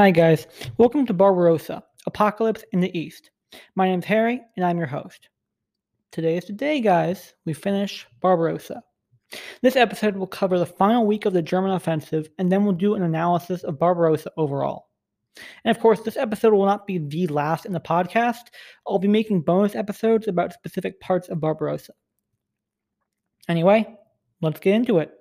Hi, guys. Welcome to Barbarossa Apocalypse in the East. My name's Harry, and I'm your host. Today is the day, guys. We finish Barbarossa. This episode will cover the final week of the German offensive, and then we'll do an analysis of Barbarossa overall. And of course, this episode will not be the last in the podcast. I'll be making bonus episodes about specific parts of Barbarossa. Anyway, let's get into it.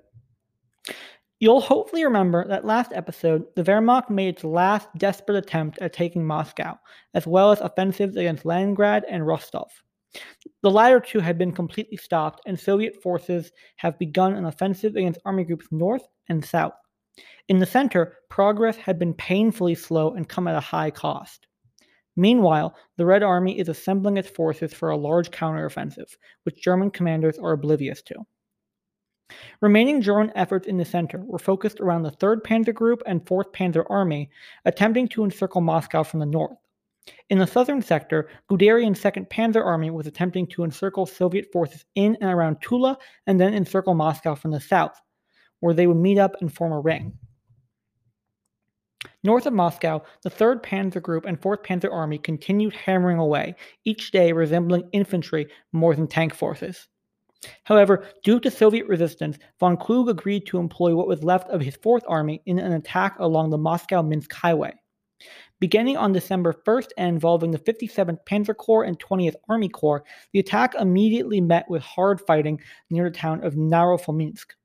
You'll hopefully remember that last episode, the Wehrmacht made its last desperate attempt at taking Moscow, as well as offensives against Leningrad and Rostov. The latter two had been completely stopped, and Soviet forces have begun an offensive against army groups north and south. In the center, progress had been painfully slow and come at a high cost. Meanwhile, the Red Army is assembling its forces for a large counteroffensive, which German commanders are oblivious to. Remaining German efforts in the center were focused around the 3rd Panzer Group and 4th Panzer Army, attempting to encircle Moscow from the north. In the southern sector, Guderian's 2nd Panzer Army was attempting to encircle Soviet forces in and around Tula and then encircle Moscow from the south, where they would meet up and form a ring. North of Moscow, the 3rd Panzer Group and 4th Panzer Army continued hammering away, each day resembling infantry more than tank forces. However, due to Soviet resistance, von Kluge agreed to employ what was left of his Fourth Army in an attack along the Moscow Minsk Highway. Beginning on December 1st and involving the 57th Panzer Corps and 20th Army Corps, the attack immediately met with hard fighting near the town of Naro-Fominsk.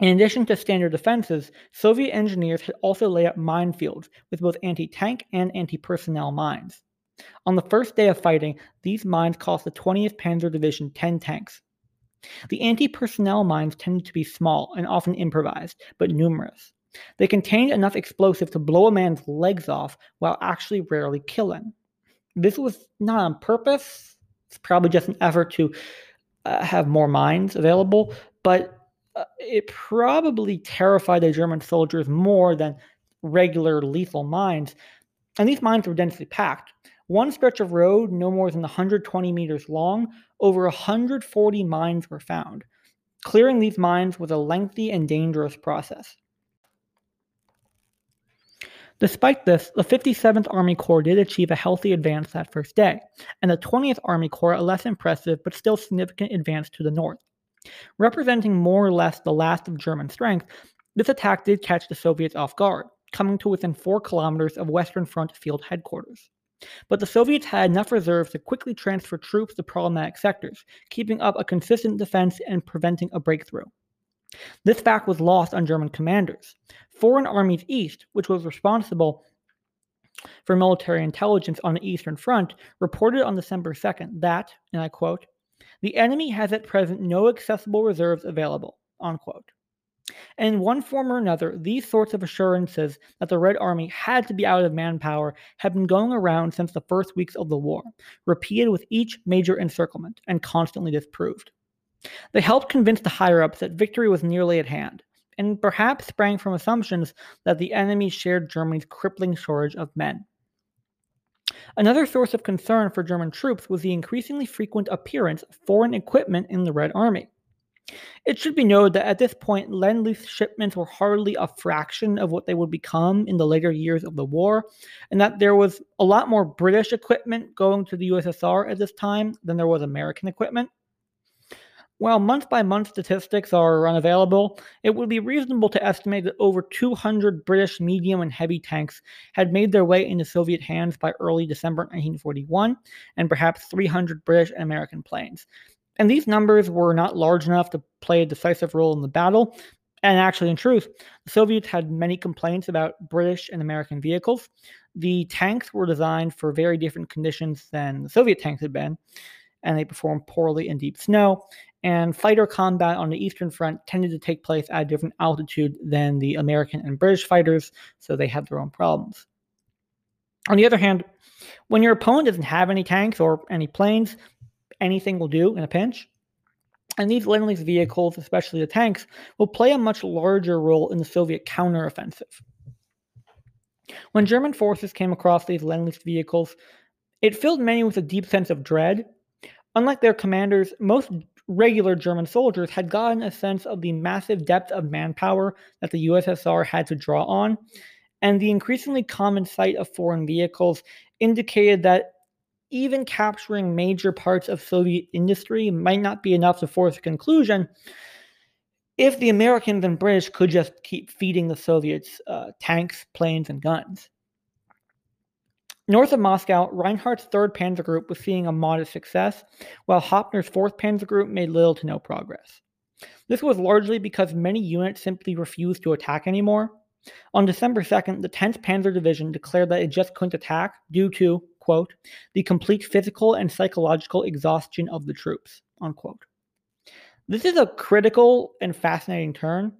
In addition to standard defenses, Soviet engineers had also laid out minefields with both anti tank and anti personnel mines. On the first day of fighting, these mines cost the 20th Panzer Division 10 tanks. The anti personnel mines tended to be small and often improvised, but numerous. They contained enough explosive to blow a man's legs off while actually rarely killing. This was not on purpose, it's probably just an effort to uh, have more mines available, but uh, it probably terrified the German soldiers more than regular lethal mines. And these mines were densely packed. One stretch of road, no more than 120 meters long, over 140 mines were found. Clearing these mines was a lengthy and dangerous process. Despite this, the 57th Army Corps did achieve a healthy advance that first day, and the 20th Army Corps a less impressive but still significant advance to the north. Representing more or less the last of German strength, this attack did catch the Soviets off guard, coming to within 4 kilometers of Western Front field headquarters. But the Soviets had enough reserves to quickly transfer troops to problematic sectors, keeping up a consistent defense and preventing a breakthrough. This fact was lost on German commanders. Foreign armies east, which was responsible for military intelligence on the Eastern Front, reported on December 2nd that, and I quote, the enemy has at present no accessible reserves available, unquote. In one form or another, these sorts of assurances that the Red Army had to be out of manpower have been going around since the first weeks of the war, repeated with each major encirclement, and constantly disproved. They helped convince the higher ups that victory was nearly at hand, and perhaps sprang from assumptions that the enemy shared Germany's crippling shortage of men. Another source of concern for German troops was the increasingly frequent appearance of foreign equipment in the Red Army. It should be noted that at this point, Lend Lease shipments were hardly a fraction of what they would become in the later years of the war, and that there was a lot more British equipment going to the USSR at this time than there was American equipment. While month by month statistics are unavailable, it would be reasonable to estimate that over 200 British medium and heavy tanks had made their way into Soviet hands by early December 1941, and perhaps 300 British and American planes. And these numbers were not large enough to play a decisive role in the battle. And actually, in truth, the Soviets had many complaints about British and American vehicles. The tanks were designed for very different conditions than the Soviet tanks had been, and they performed poorly in deep snow. And fighter combat on the Eastern Front tended to take place at a different altitude than the American and British fighters, so they had their own problems. On the other hand, when your opponent doesn't have any tanks or any planes, anything will do in a pinch. And these Lend Lease vehicles, especially the tanks, will play a much larger role in the Soviet counteroffensive. When German forces came across these Lend Lease vehicles, it filled many with a deep sense of dread. Unlike their commanders, most regular German soldiers had gotten a sense of the massive depth of manpower that the USSR had to draw on, and the increasingly common sight of foreign vehicles indicated that even capturing major parts of Soviet industry might not be enough to force a conclusion if the Americans and British could just keep feeding the Soviets uh, tanks, planes, and guns. North of Moscow, Reinhardt's 3rd Panzer Group was seeing a modest success, while Hoepner's 4th Panzer Group made little to no progress. This was largely because many units simply refused to attack anymore. On December 2nd, the 10th Panzer Division declared that it just couldn't attack due to, quote, the complete physical and psychological exhaustion of the troops, unquote. This is a critical and fascinating turn.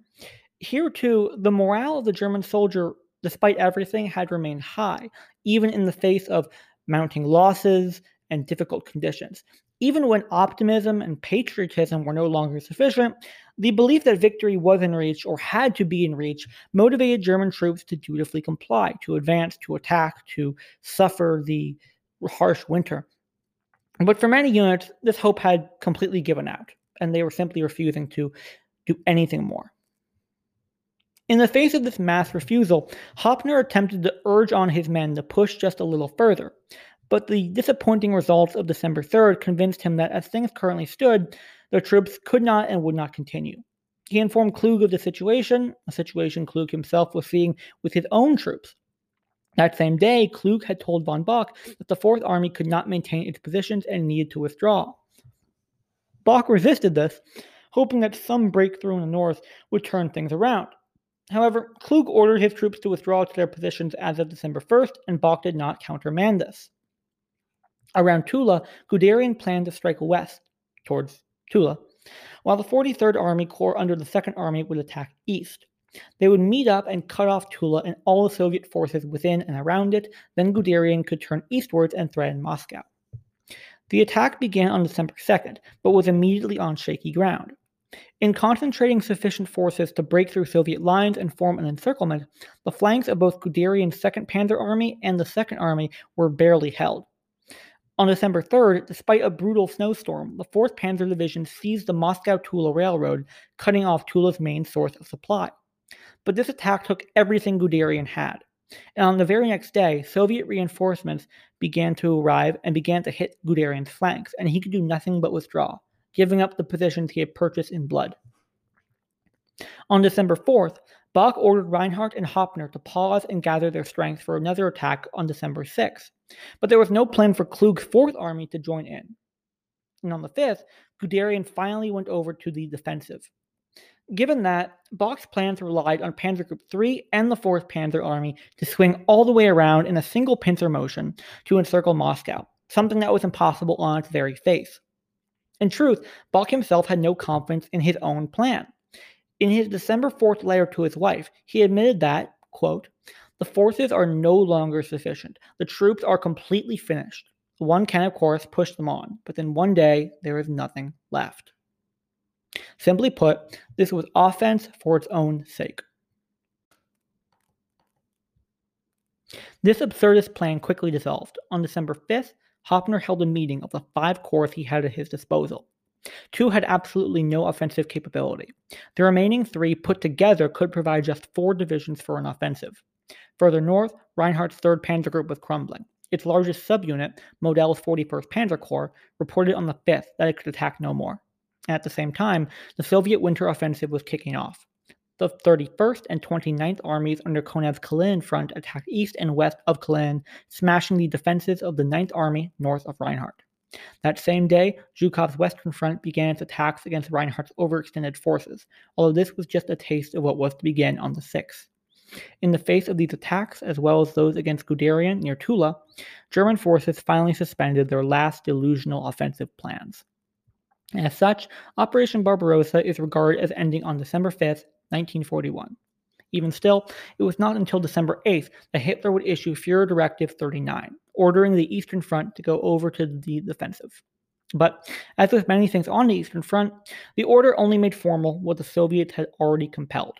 Here, too, the morale of the German soldier, despite everything, had remained high, even in the face of mounting losses and difficult conditions. Even when optimism and patriotism were no longer sufficient, the belief that victory was in reach or had to be in reach motivated German troops to dutifully comply, to advance, to attack, to suffer the harsh winter. But for many units, this hope had completely given out, and they were simply refusing to do anything more. In the face of this mass refusal, Hoepner attempted to urge on his men to push just a little further, but the disappointing results of December 3rd convinced him that as things currently stood, the troops could not and would not continue. He informed Klug of the situation, a situation Klug himself was seeing with his own troops. That same day, Klug had told von Bock that the Fourth Army could not maintain its positions and needed to withdraw. Bock resisted this, hoping that some breakthrough in the north would turn things around. However, Klug ordered his troops to withdraw to their positions as of December 1st, and Bock did not countermand this. Around Tula, Guderian planned to strike west towards Tula, while the 43rd Army Corps under the 2nd Army would attack east. They would meet up and cut off Tula and all the Soviet forces within and around it, then Guderian could turn eastwards and threaten Moscow. The attack began on December 2nd, but was immediately on shaky ground. In concentrating sufficient forces to break through Soviet lines and form an encirclement, the flanks of both Guderian's 2nd Panzer Army and the 2nd Army were barely held. On December 3rd, despite a brutal snowstorm, the 4th Panzer Division seized the Moscow Tula Railroad, cutting off Tula's main source of supply. But this attack took everything Guderian had. And on the very next day, Soviet reinforcements began to arrive and began to hit Guderian's flanks, and he could do nothing but withdraw, giving up the positions he had purchased in blood. On December 4th, Bock ordered Reinhardt and Hoepner to pause and gather their strength for another attack on December 6th. But there was no plan for Klug's Fourth Army to join in. And on the 5th, Guderian finally went over to the defensive. Given that, Bock's plans relied on Panzer Group 3 and the 4th Panzer Army to swing all the way around in a single pincer motion to encircle Moscow, something that was impossible on its very face. In truth, Bock himself had no confidence in his own plan. In his December 4th letter to his wife, he admitted that, quote, the forces are no longer sufficient. The troops are completely finished. One can, of course, push them on, but then one day there is nothing left. Simply put, this was offense for its own sake. This absurdist plan quickly dissolved. On December 5th, Hoepner held a meeting of the five corps he had at his disposal. Two had absolutely no offensive capability. The remaining three put together could provide just four divisions for an offensive. Further north, Reinhardt's 3rd Panzer Group was crumbling. Its largest subunit, Model's 41st Panzer Corps, reported on the 5th that it could attack no more. At the same time, the Soviet winter offensive was kicking off. The 31st and 29th Armies under Konev's Kalinin front attacked east and west of Kalinin, smashing the defenses of the 9th Army north of Reinhardt. That same day, Zhukov's Western Front began its attacks against Reinhardt's overextended forces, although this was just a taste of what was to begin on the 6th. In the face of these attacks, as well as those against Guderian near Tula, German forces finally suspended their last delusional offensive plans. As such, Operation Barbarossa is regarded as ending on December 5, 1941. Even still, it was not until December 8th that Hitler would issue Führer Directive 39, ordering the Eastern Front to go over to the defensive. But as with many things on the Eastern Front, the order only made formal what the Soviets had already compelled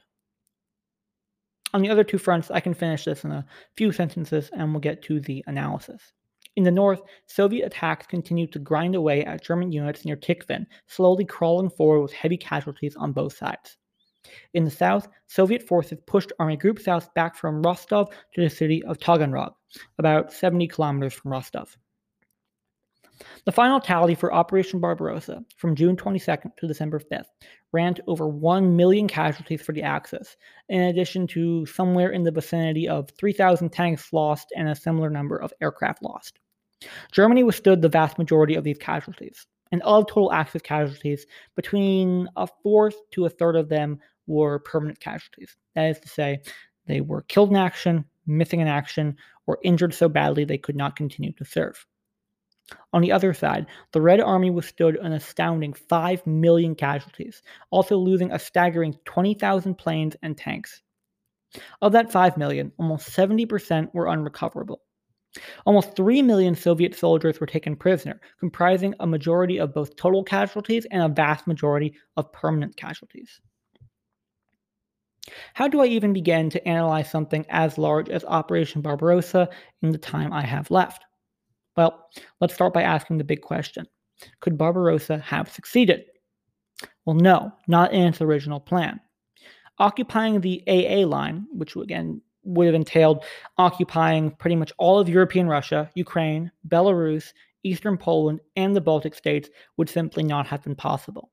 on the other two fronts, I can finish this in a few sentences and we'll get to the analysis. In the north, Soviet attacks continued to grind away at German units near Tikhvin, slowly crawling forward with heavy casualties on both sides. In the south, Soviet forces pushed Army Group South back from Rostov to the city of Taganrog, about 70 kilometers from Rostov. The final tally for Operation Barbarossa from June 22nd to December 5th ran to over 1 million casualties for the Axis, in addition to somewhere in the vicinity of 3,000 tanks lost and a similar number of aircraft lost. Germany withstood the vast majority of these casualties, and of total Axis casualties, between a fourth to a third of them were permanent casualties. That is to say, they were killed in action, missing in action, or injured so badly they could not continue to serve. On the other side, the Red Army withstood an astounding 5 million casualties, also losing a staggering 20,000 planes and tanks. Of that 5 million, almost 70% were unrecoverable. Almost 3 million Soviet soldiers were taken prisoner, comprising a majority of both total casualties and a vast majority of permanent casualties. How do I even begin to analyze something as large as Operation Barbarossa in the time I have left? Well, let's start by asking the big question Could Barbarossa have succeeded? Well, no, not in its original plan. Occupying the AA line, which again would have entailed occupying pretty much all of European Russia, Ukraine, Belarus, Eastern Poland, and the Baltic states, would simply not have been possible.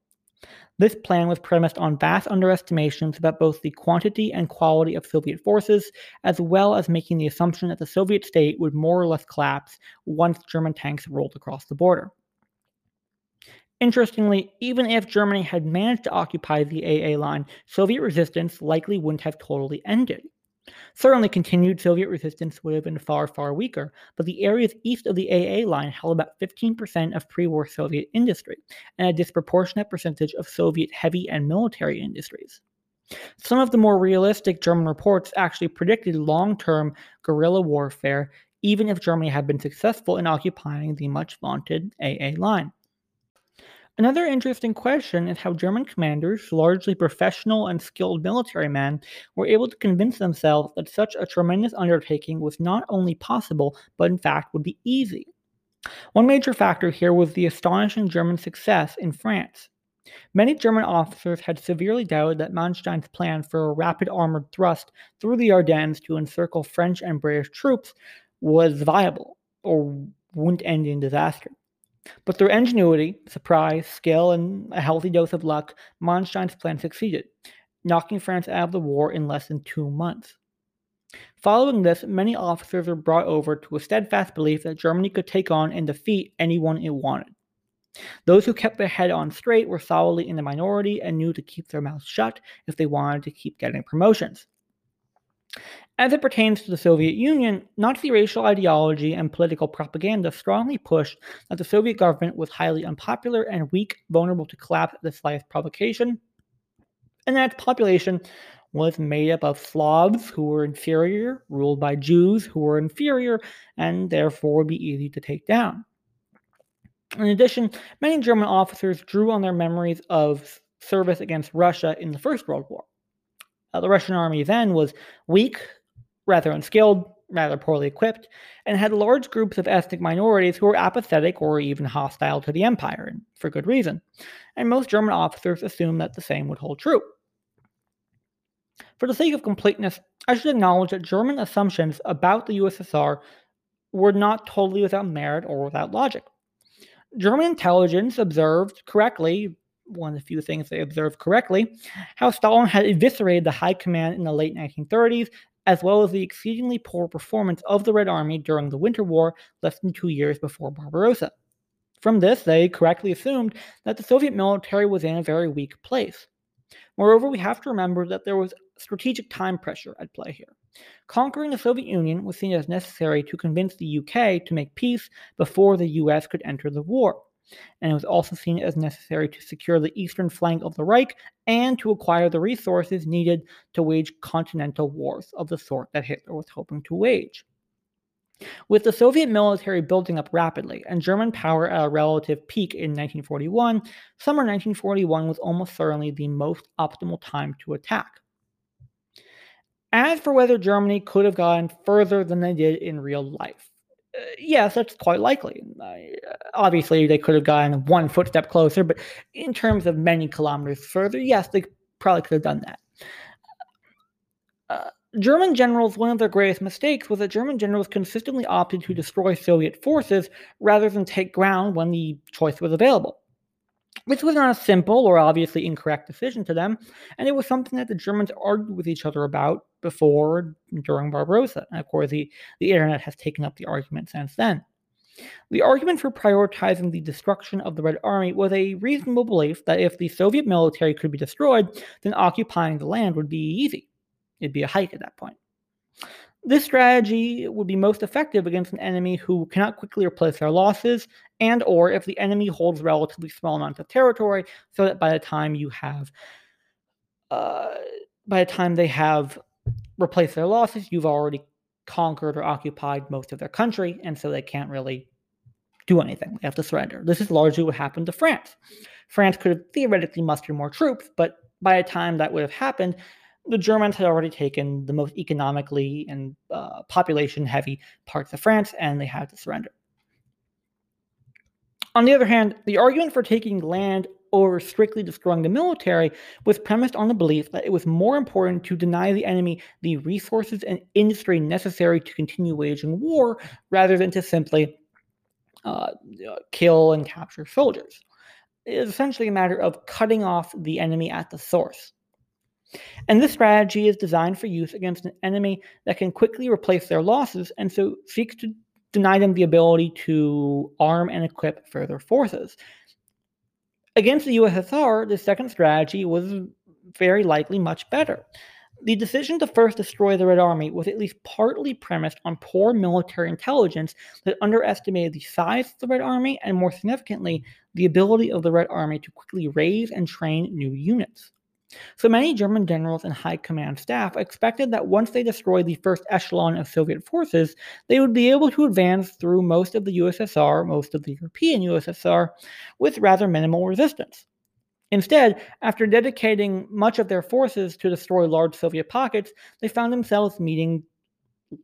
This plan was premised on vast underestimations about both the quantity and quality of Soviet forces, as well as making the assumption that the Soviet state would more or less collapse once German tanks rolled across the border. Interestingly, even if Germany had managed to occupy the AA line, Soviet resistance likely wouldn't have totally ended. Certainly, continued Soviet resistance would have been far, far weaker, but the areas east of the AA line held about 15% of pre war Soviet industry and a disproportionate percentage of Soviet heavy and military industries. Some of the more realistic German reports actually predicted long term guerrilla warfare, even if Germany had been successful in occupying the much vaunted AA line. Another interesting question is how German commanders, largely professional and skilled military men, were able to convince themselves that such a tremendous undertaking was not only possible, but in fact would be easy. One major factor here was the astonishing German success in France. Many German officers had severely doubted that Manstein's plan for a rapid armored thrust through the Ardennes to encircle French and British troops was viable or wouldn't end in disaster. But through ingenuity, surprise, skill, and a healthy dose of luck, Manstein's plan succeeded, knocking France out of the war in less than two months. Following this, many officers were brought over to a steadfast belief that Germany could take on and defeat anyone it wanted. Those who kept their head on straight were solidly in the minority and knew to keep their mouths shut if they wanted to keep getting promotions. As it pertains to the Soviet Union, Nazi racial ideology and political propaganda strongly pushed that the Soviet government was highly unpopular and weak, vulnerable to collapse at the slightest provocation, and that its population was made up of Slavs who were inferior, ruled by Jews who were inferior, and therefore would be easy to take down. In addition, many German officers drew on their memories of service against Russia in the First World War. Uh, the Russian army then was weak, rather unskilled, rather poorly equipped, and had large groups of ethnic minorities who were apathetic or even hostile to the empire, and for good reason. And most German officers assumed that the same would hold true. For the sake of completeness, I should acknowledge that German assumptions about the USSR were not totally without merit or without logic. German intelligence observed correctly, one of the few things they observed correctly, how Stalin had eviscerated the high command in the late 1930s as well as the exceedingly poor performance of the Red Army during the Winter War less than two years before Barbarossa. From this, they correctly assumed that the Soviet military was in a very weak place. Moreover, we have to remember that there was strategic time pressure at play here. Conquering the Soviet Union was seen as necessary to convince the UK to make peace before the US could enter the war and it was also seen as necessary to secure the eastern flank of the Reich and to acquire the resources needed to wage continental wars of the sort that Hitler was hoping to wage. With the Soviet military building up rapidly and German power at a relative peak in 1941, summer 1941 was almost certainly the most optimal time to attack. As for whether Germany could have gone further than they did in real life, yes, that's quite likely. Obviously, they could have gone one footstep closer, but in terms of many kilometers further, yes, they probably could have done that. Uh, German generals, one of their greatest mistakes was that German generals consistently opted to destroy Soviet forces rather than take ground when the choice was available. This was not a simple or obviously incorrect decision to them, and it was something that the Germans argued with each other about before, during Barbarossa. And of course, the, the internet has taken up the argument since then. The argument for prioritizing the destruction of the Red Army was a reasonable belief that if the Soviet military could be destroyed, then occupying the land would be easy. It'd be a hike at that point. This strategy would be most effective against an enemy who cannot quickly replace their losses and or if the enemy holds relatively small amounts of territory so that by the time you have uh, by the time they have replaced their losses, you've already conquered or occupied most of their country, and so they can't really do anything. They have to surrender. This is largely what happened to France. France could have theoretically mustered more troops, but by the time that would have happened, the Germans had already taken the most economically and uh, population heavy parts of France, and they had to surrender. On the other hand, the argument for taking land over strictly destroying the military was premised on the belief that it was more important to deny the enemy the resources and industry necessary to continue waging war rather than to simply uh, kill and capture soldiers. It is essentially a matter of cutting off the enemy at the source. And this strategy is designed for use against an enemy that can quickly replace their losses and so seeks to deny them the ability to arm and equip further forces. Against the USSR, the second strategy was very likely much better. The decision to first destroy the Red Army was at least partly premised on poor military intelligence that underestimated the size of the Red Army and, more significantly, the ability of the Red Army to quickly raise and train new units. So many German generals and high command staff expected that once they destroyed the first echelon of Soviet forces, they would be able to advance through most of the USSR, most of the European USSR, with rather minimal resistance. Instead, after dedicating much of their forces to destroy large Soviet pockets, they found themselves meeting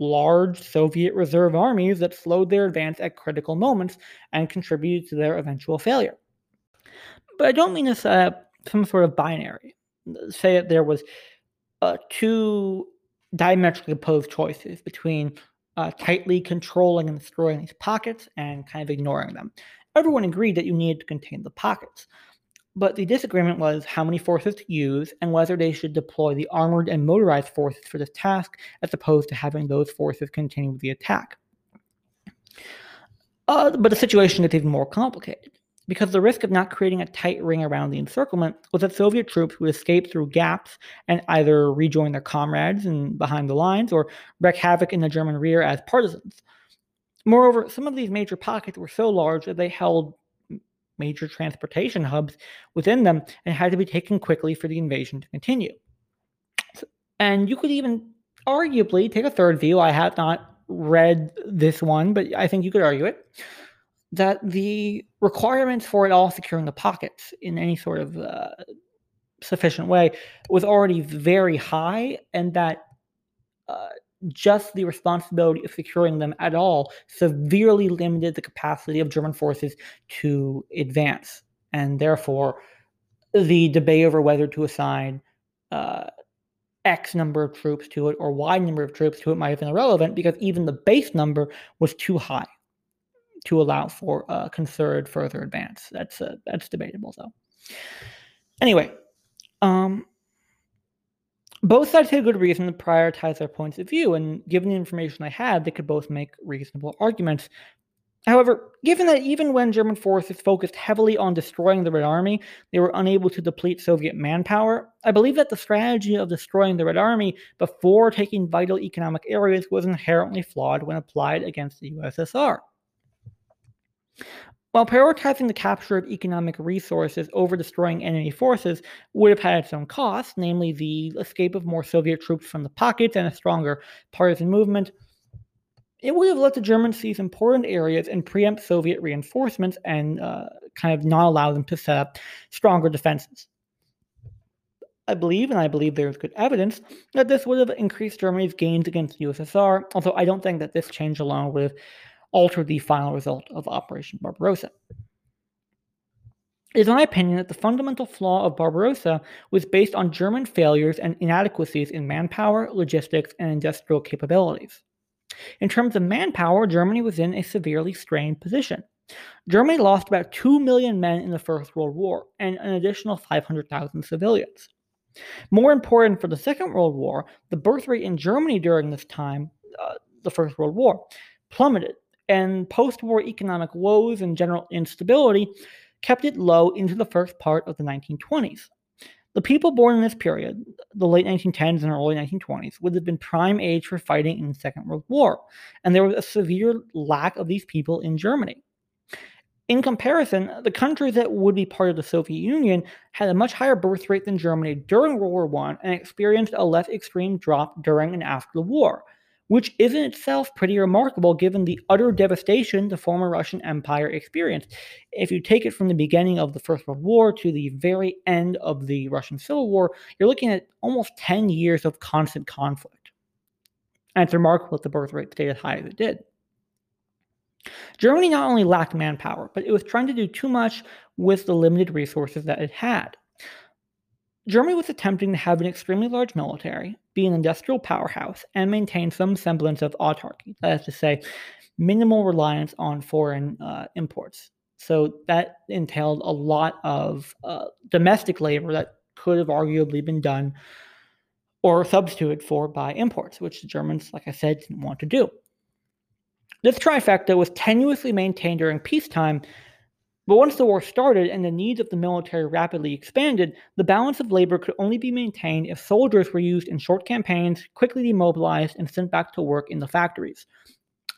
large Soviet reserve armies that slowed their advance at critical moments and contributed to their eventual failure. But I don't mean this uh, some sort of binary say that there was uh, two diametrically opposed choices between uh, tightly controlling and destroying these pockets and kind of ignoring them. Everyone agreed that you needed to contain the pockets, but the disagreement was how many forces to use and whether they should deploy the armored and motorized forces for this task as opposed to having those forces continue the attack. Uh, but the situation gets even more complicated because the risk of not creating a tight ring around the encirclement was that Soviet troops would escape through gaps and either rejoin their comrades in behind the lines or wreak havoc in the German rear as partisans. Moreover, some of these major pockets were so large that they held major transportation hubs within them and had to be taken quickly for the invasion to continue. And you could even arguably take a third view. I have not read this one, but I think you could argue it that the requirements for it all securing the pockets in any sort of uh, sufficient way was already very high, and that uh, just the responsibility of securing them at all severely limited the capacity of German forces to advance. And therefore, the debate over whether to assign uh, X number of troops to it or Y number of troops to it might have been irrelevant because even the base number was too high to allow for a concerted further advance. That's uh, that's debatable though. Anyway, um, both sides had good reason to prioritize their points of view, and given the information they had, they could both make reasonable arguments. However, given that even when German forces focused heavily on destroying the Red Army, they were unable to deplete Soviet manpower, I believe that the strategy of destroying the Red Army before taking vital economic areas was inherently flawed when applied against the USSR. While prioritizing the capture of economic resources over destroying enemy forces would have had its own costs, namely the escape of more Soviet troops from the pockets and a stronger partisan movement, it would have let the Germans seize important areas and preempt Soviet reinforcements and uh, kind of not allow them to set up stronger defenses. I believe, and I believe there's good evidence, that this would have increased Germany's gains against the USSR, although I don't think that this change alone would have alter the final result of Operation Barbarossa. It is my opinion that the fundamental flaw of Barbarossa was based on German failures and inadequacies in manpower, logistics, and industrial capabilities. In terms of manpower, Germany was in a severely strained position. Germany lost about 2 million men in the First World War and an additional 500,000 civilians. More important for the Second World War, the birth rate in Germany during this time, uh, the First World War, plummeted, and post war economic woes and general instability kept it low into the first part of the 1920s. The people born in this period, the late 1910s and early 1920s, would have been prime age for fighting in the Second World War, and there was a severe lack of these people in Germany. In comparison, the countries that would be part of the Soviet Union had a much higher birth rate than Germany during World War I and experienced a less extreme drop during and after the war, which is in itself pretty remarkable given the utter devastation the former Russian Empire experienced. If you take it from the beginning of the First World War to the very end of the Russian Civil War, you're looking at almost 10 years of constant conflict. And it's remarkable that the birth rate stayed as high as it did. Germany not only lacked manpower, but it was trying to do too much with the limited resources that it had. Germany was attempting to have an extremely large military, be an industrial powerhouse, and maintain some semblance of autarky. That is to say, minimal reliance on foreign uh, imports. So that entailed a lot of uh, domestic labor that could have arguably been done or substituted for by imports, which the Germans, like I said, didn't want to do. This trifecta was tenuously maintained during peacetime but once the war started and the needs of the military rapidly expanded, the balance of labor could only be maintained if soldiers were used in short campaigns, quickly demobilized, and sent back to work in the factories.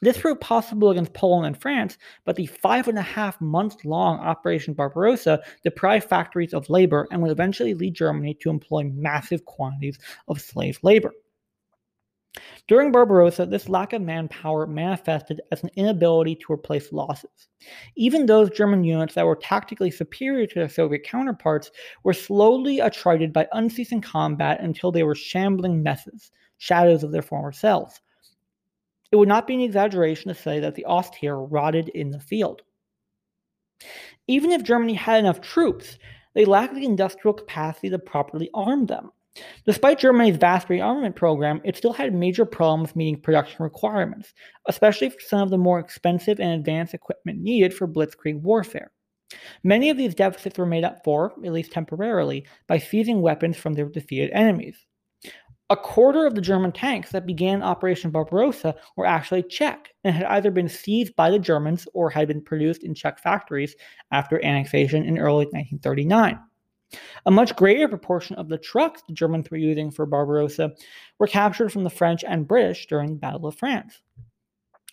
This proved possible against Poland and France, but the five and a half month long Operation Barbarossa deprived factories of labor and would eventually lead Germany to employ massive quantities of slave labor. During Barbarossa, this lack of manpower manifested as an inability to replace losses. Even those German units that were tactically superior to their Soviet counterparts were slowly attrited by unceasing combat until they were shambling messes, shadows of their former selves. It would not be an exaggeration to say that the Ostheer rotted in the field. Even if Germany had enough troops, they lacked the industrial capacity to properly arm them. Despite Germany's vast rearmament program, it still had major problems meeting production requirements, especially for some of the more expensive and advanced equipment needed for blitzkrieg warfare. Many of these deficits were made up for, at least temporarily, by seizing weapons from their defeated enemies. A quarter of the German tanks that began Operation Barbarossa were actually Czech and had either been seized by the Germans or had been produced in Czech factories after annexation in early 1939. A much greater proportion of the trucks the Germans were using for Barbarossa were captured from the French and British during the Battle of France.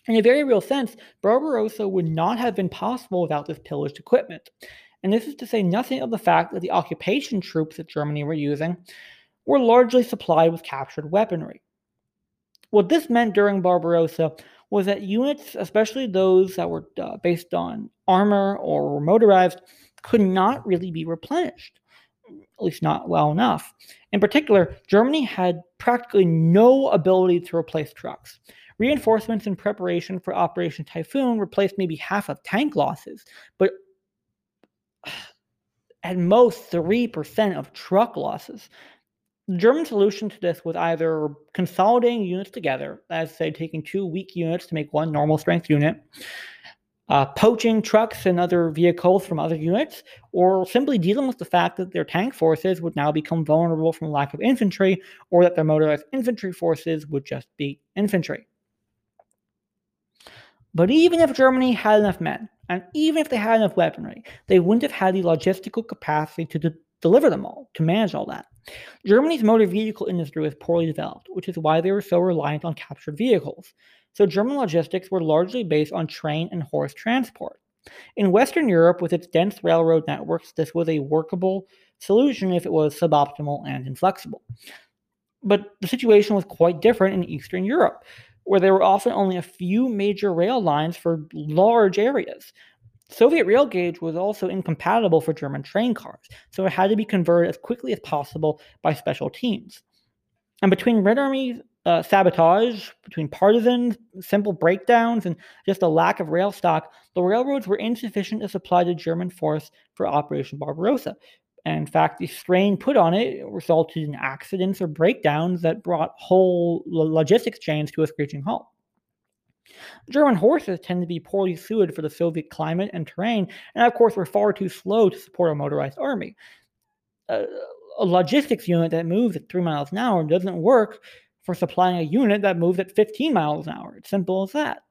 In a very real sense, Barbarossa would not have been possible without this pillaged equipment. And this is to say nothing of the fact that the occupation troops that Germany were using were largely supplied with captured weaponry. What this meant during Barbarossa was that units, especially those that were uh, based on armor or motorized, could not really be replenished at least not well enough. In particular, Germany had practically no ability to replace trucks. Reinforcements in preparation for Operation Typhoon replaced maybe half of tank losses, but at most 3% of truck losses. The German solution to this was either consolidating units together, as say taking two weak units to make one normal strength unit, uh, poaching trucks and other vehicles from other units, or simply dealing with the fact that their tank forces would now become vulnerable from lack of infantry, or that their motorized infantry forces would just be infantry. But even if Germany had enough men, and even if they had enough weaponry, they wouldn't have had the logistical capacity to de- deliver them all, to manage all that. Germany's motor vehicle industry was poorly developed, which is why they were so reliant on captured vehicles so German logistics were largely based on train and horse transport. In Western Europe, with its dense railroad networks, this was a workable solution if it was suboptimal and inflexible. But the situation was quite different in Eastern Europe, where there were often only a few major rail lines for large areas. Soviet rail gauge was also incompatible for German train cars, so it had to be converted as quickly as possible by special teams. And between Red Army uh, sabotage between partisans, simple breakdowns, and just a lack of rail stock, the railroads were insufficient to supply the German force for Operation Barbarossa. And in fact, the strain put on it resulted in accidents or breakdowns that brought whole logistics chains to a screeching halt. German horses tend to be poorly suited for the Soviet climate and terrain, and of course were far too slow to support a motorized army. A logistics unit that moves at 3 miles an hour doesn't work for supplying a unit that moves at 15 miles an hour. It's simple as that.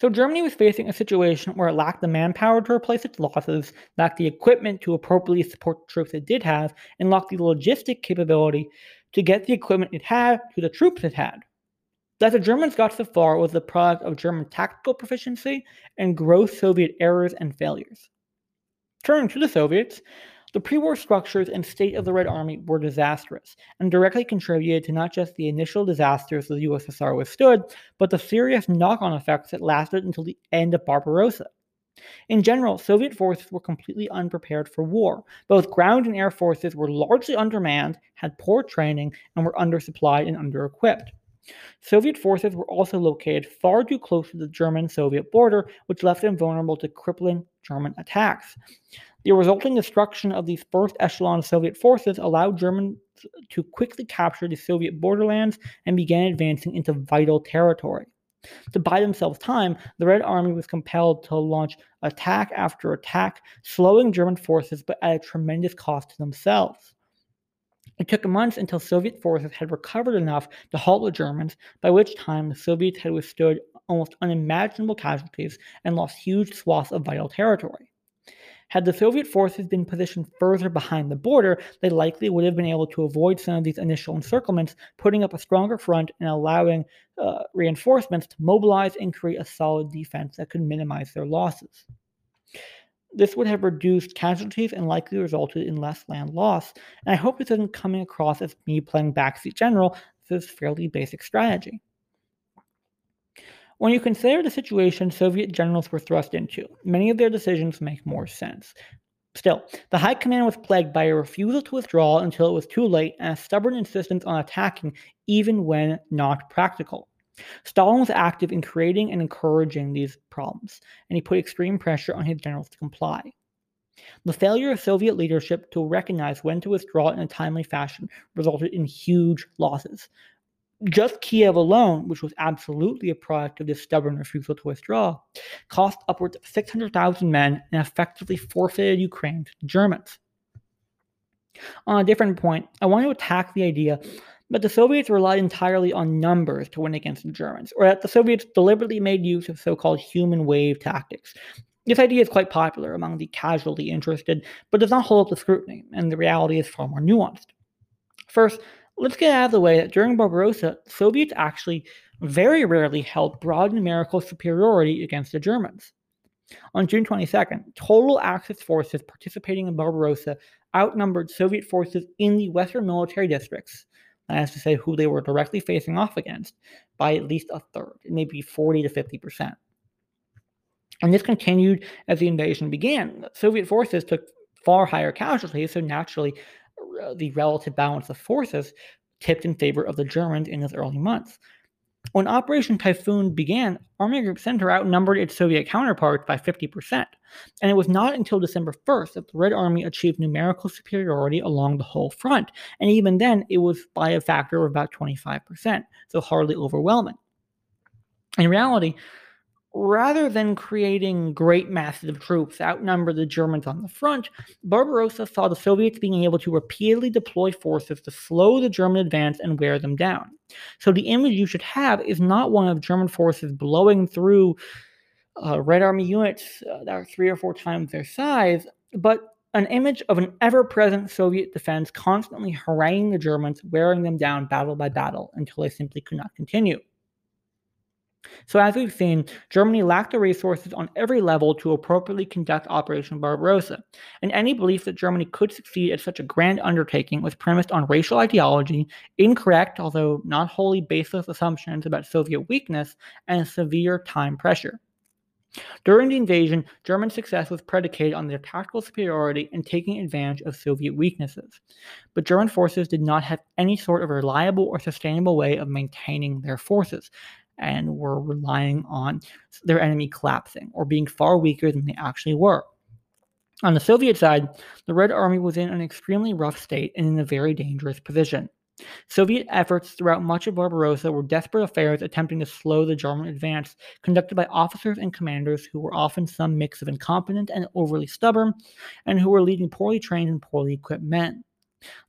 So Germany was facing a situation where it lacked the manpower to replace its losses, lacked the equipment to appropriately support the troops it did have, and lacked the logistic capability to get the equipment it had to the troops it had. That the Germans got so far was the product of German tactical proficiency and gross Soviet errors and failures. Turning to the Soviets, the pre war structures and state of the Red Army were disastrous and directly contributed to not just the initial disasters the USSR withstood, but the serious knock on effects that lasted until the end of Barbarossa. In general, Soviet forces were completely unprepared for war. Both ground and air forces were largely undermanned, had poor training, and were undersupplied and underequipped. Soviet forces were also located far too close to the German Soviet border, which left them vulnerable to crippling German attacks. The resulting destruction of these first echelon Soviet forces allowed Germans to quickly capture the Soviet borderlands and began advancing into vital territory. To buy themselves time, the Red Army was compelled to launch attack after attack, slowing German forces but at a tremendous cost to themselves. It took months until Soviet forces had recovered enough to halt the Germans, by which time the Soviets had withstood almost unimaginable casualties and lost huge swaths of vital territory. Had the Soviet forces been positioned further behind the border, they likely would have been able to avoid some of these initial encirclements, putting up a stronger front and allowing uh, reinforcements to mobilize and create a solid defense that could minimize their losses. This would have reduced casualties and likely resulted in less land loss. And I hope this isn't coming across as me playing backseat general. This is fairly basic strategy. When you consider the situation Soviet generals were thrust into, many of their decisions make more sense. Still, the High Command was plagued by a refusal to withdraw until it was too late and a stubborn insistence on attacking even when not practical. Stalin was active in creating and encouraging these problems, and he put extreme pressure on his generals to comply. The failure of Soviet leadership to recognize when to withdraw in a timely fashion resulted in huge losses, just Kiev alone, which was absolutely a product of this stubborn refusal to withdraw, cost upwards of 600,000 men and effectively forfeited Ukraine to the Germans. On a different point, I want to attack the idea that the Soviets relied entirely on numbers to win against the Germans, or that the Soviets deliberately made use of so called human wave tactics. This idea is quite popular among the casually interested, but does not hold up to scrutiny, and the reality is far more nuanced. First, let's get out of the way that during Barbarossa, Soviets actually very rarely held broad numerical superiority against the Germans. On June 22nd, total Axis forces participating in Barbarossa outnumbered Soviet forces in the Western military districts, that is to say, who they were directly facing off against, by at least a third, maybe 40 to 50 percent. And this continued as the invasion began. Soviet forces took far higher casualties, so naturally Uh, the relative balance of forces tipped in favor of the Germans in those early months. When Operation Typhoon began, Army Group Center outnumbered its Soviet counterparts by 50%, and it was not until December 1st that the Red Army achieved numerical superiority along the whole front, and even then it was by a factor of about 25%, so hardly overwhelming. In reality, rather than creating great masses of troops outnumber the Germans on the front, Barbarossa saw the Soviets being able to repeatedly deploy forces to slow the German advance and wear them down. So the image you should have is not one of German forces blowing through uh, Red Army units uh, that are three or four times their size, but an image of an ever present Soviet defense constantly haranguing the Germans, wearing them down battle by battle until they simply could not continue. So, as we've seen, Germany lacked the resources on every level to appropriately conduct Operation Barbarossa, and any belief that Germany could succeed at such a grand undertaking was premised on racial ideology, incorrect, although not wholly baseless assumptions about Soviet weakness, and severe time pressure. During the invasion, German success was predicated on their tactical superiority and taking advantage of Soviet weaknesses. But German forces did not have any sort of reliable or sustainable way of maintaining their forces and were relying on their enemy collapsing or being far weaker than they actually were. On the Soviet side, the Red Army was in an extremely rough state and in a very dangerous position. Soviet efforts throughout much of Barbarossa were desperate affairs attempting to slow the German advance, conducted by officers and commanders who were often some mix of incompetent and overly stubborn, and who were leading poorly trained and poorly equipped men.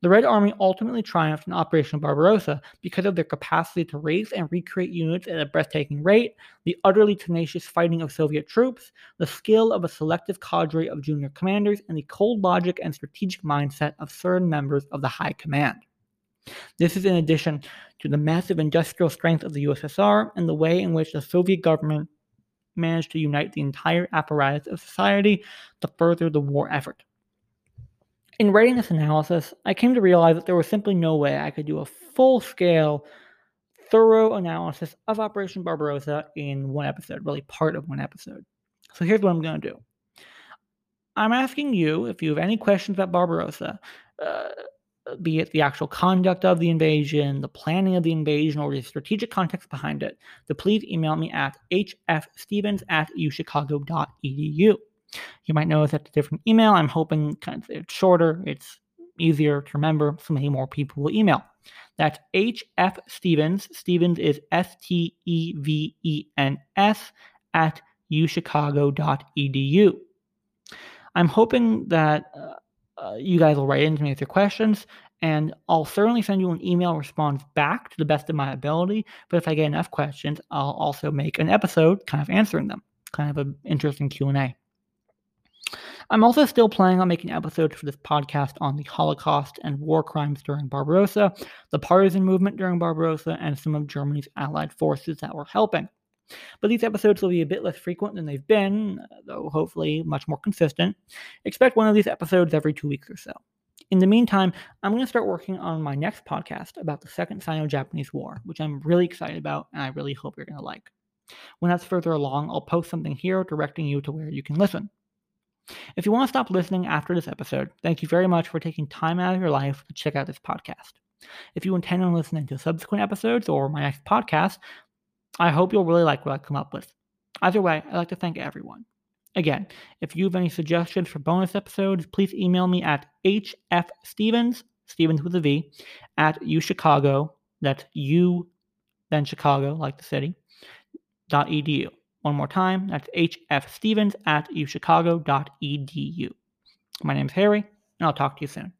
The Red Army ultimately triumphed in Operation Barbarossa because of their capacity to raise and recreate units at a breathtaking rate, the utterly tenacious fighting of Soviet troops, the skill of a selective cadre of junior commanders, and the cold logic and strategic mindset of certain members of the High Command. This is in addition to the massive industrial strength of the USSR and the way in which the Soviet government managed to unite the entire apparatus of society to further the war effort. In writing this analysis, I came to realize that there was simply no way I could do a full scale, thorough analysis of Operation Barbarossa in one episode, really part of one episode. So here's what I'm going to do I'm asking you if you have any questions about Barbarossa. Uh, be it the actual conduct of the invasion, the planning of the invasion, or the strategic context behind it, to please email me at hfstevens at uchicago.edu. You might notice that's a different email. I'm hoping kind of it's shorter, it's easier to remember, so many more people will email. That's HF Stevens. Stevens is S T E V E N S at uchicago.edu. I'm hoping that uh, uh, you guys will write in to me with your questions, and I'll certainly send you an email response back to the best of my ability. But if I get enough questions, I'll also make an episode kind of answering them, kind of an interesting Q and A. I'm also still planning on making episodes for this podcast on the Holocaust and war crimes during Barbarossa, the partisan movement during Barbarossa, and some of Germany's allied forces that were helping. But these episodes will be a bit less frequent than they've been, though hopefully much more consistent. Expect one of these episodes every two weeks or so. In the meantime, I'm going to start working on my next podcast about the Second Sino Japanese War, which I'm really excited about and I really hope you're going to like. When that's further along, I'll post something here directing you to where you can listen. If you want to stop listening after this episode, thank you very much for taking time out of your life to check out this podcast. If you intend on listening to subsequent episodes or my next podcast, I hope you'll really like what I come up with. Either way, I'd like to thank everyone. Again, if you have any suggestions for bonus episodes, please email me at hfstevens, Stevens with a V, at uchicago, that's u, then Chicago, like the city, dot edu. One more time, that's hfstevens at uchicago.edu. My name is Harry, and I'll talk to you soon.